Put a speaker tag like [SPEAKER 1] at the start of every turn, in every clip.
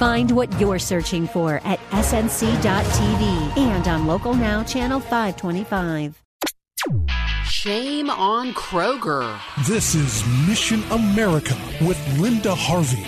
[SPEAKER 1] Find what you're searching for at snc.tv and on Local Now, Channel 525.
[SPEAKER 2] Shame on Kroger.
[SPEAKER 3] This is Mission America with Linda Harvey.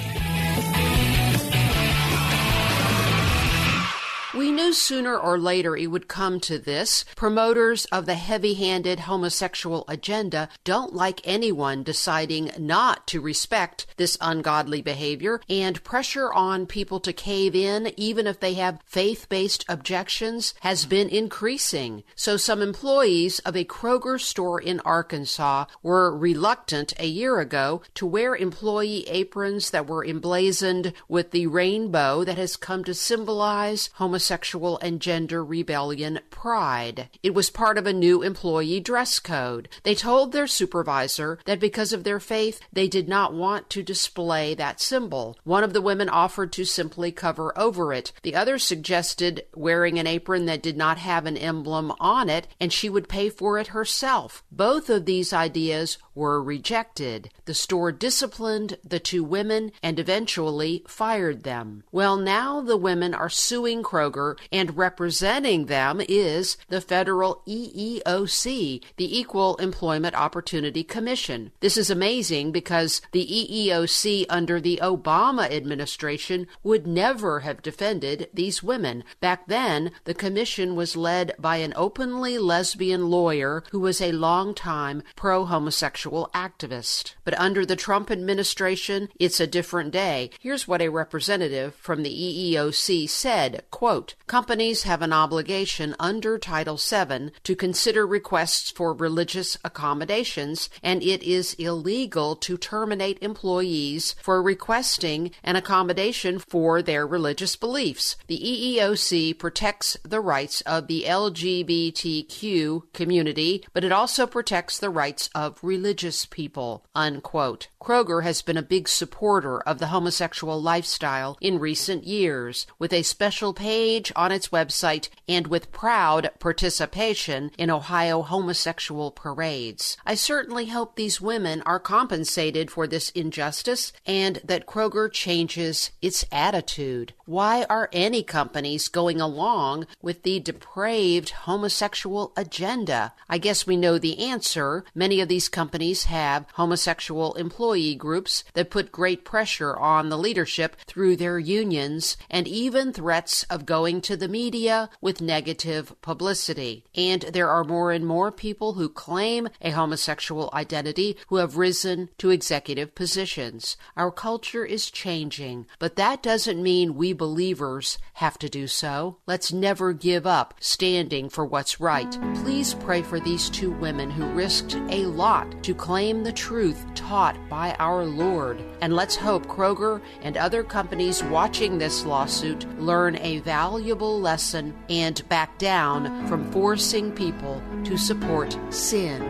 [SPEAKER 2] Sooner or later it would come to this. Promoters of the heavy handed homosexual agenda don't like anyone deciding not to respect this ungodly behavior, and pressure on people to cave in, even if they have faith based objections, has been increasing. So some employees of a Kroger store in Arkansas were reluctant a year ago to wear employee aprons that were emblazoned with the rainbow that has come to symbolize homosexuality sexual and gender rebellion pride. It was part of a new employee dress code. They told their supervisor that because of their faith, they did not want to display that symbol. One of the women offered to simply cover over it. The other suggested wearing an apron that did not have an emblem on it, and she would pay for it herself. Both of these ideas were rejected. The store disciplined the two women and eventually fired them. Well, now the women are suing Kroger, and representing them is the federal EEOC, the Equal Employment Opportunity Commission. This is amazing because the EEOC under the Obama administration would never have defended these women. Back then, the commission was led by an openly lesbian lawyer who was a longtime pro homosexual activist. But under the Trump administration, it's a different day. Here's what a representative from the EEOC said, quote, Companies have an obligation under Title VII to consider requests for religious accommodations, and it is illegal to terminate employees for requesting an accommodation for their religious beliefs. The EEOC protects the rights of the LGBTQ community, but it also protects the rights of religious religious people. Unquote. Kroger has been a big supporter of the homosexual lifestyle in recent years, with a special page on its website and with proud participation in Ohio homosexual parades. I certainly hope these women are compensated for this injustice and that Kroger changes its attitude. Why are any companies going along with the depraved homosexual agenda? I guess we know the answer. Many of these companies companies have homosexual employee groups that put great pressure on the leadership through their unions and even threats of going to the media with negative publicity. And there are more and more people who claim a homosexual identity who have risen to executive positions. Our culture is changing, but that doesn't mean we believers have to do so. Let's never give up standing for what's right. Please pray for these two women who risked a lot to to claim the truth taught by our Lord. And let's hope Kroger and other companies watching this lawsuit learn a valuable lesson and back down from forcing people to support sin.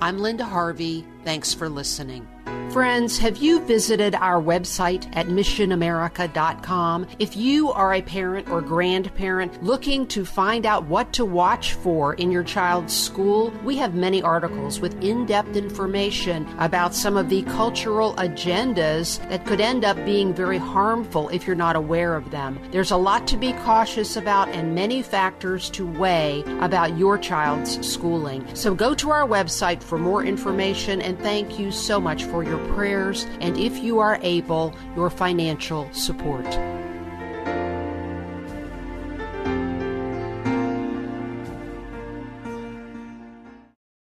[SPEAKER 2] I'm Linda Harvey. Thanks for listening. Friends, have you visited our website at missionamerica.com? If you are a parent or grandparent looking to find out what to watch for in your child's school, we have many articles with in depth information about some of the cultural agendas that could end up being very harmful if you're not aware of them. There's a lot to be cautious about and many factors to weigh about your child's schooling. So go to our website for more information and thank you so much for your prayers and, if you are able, your financial support.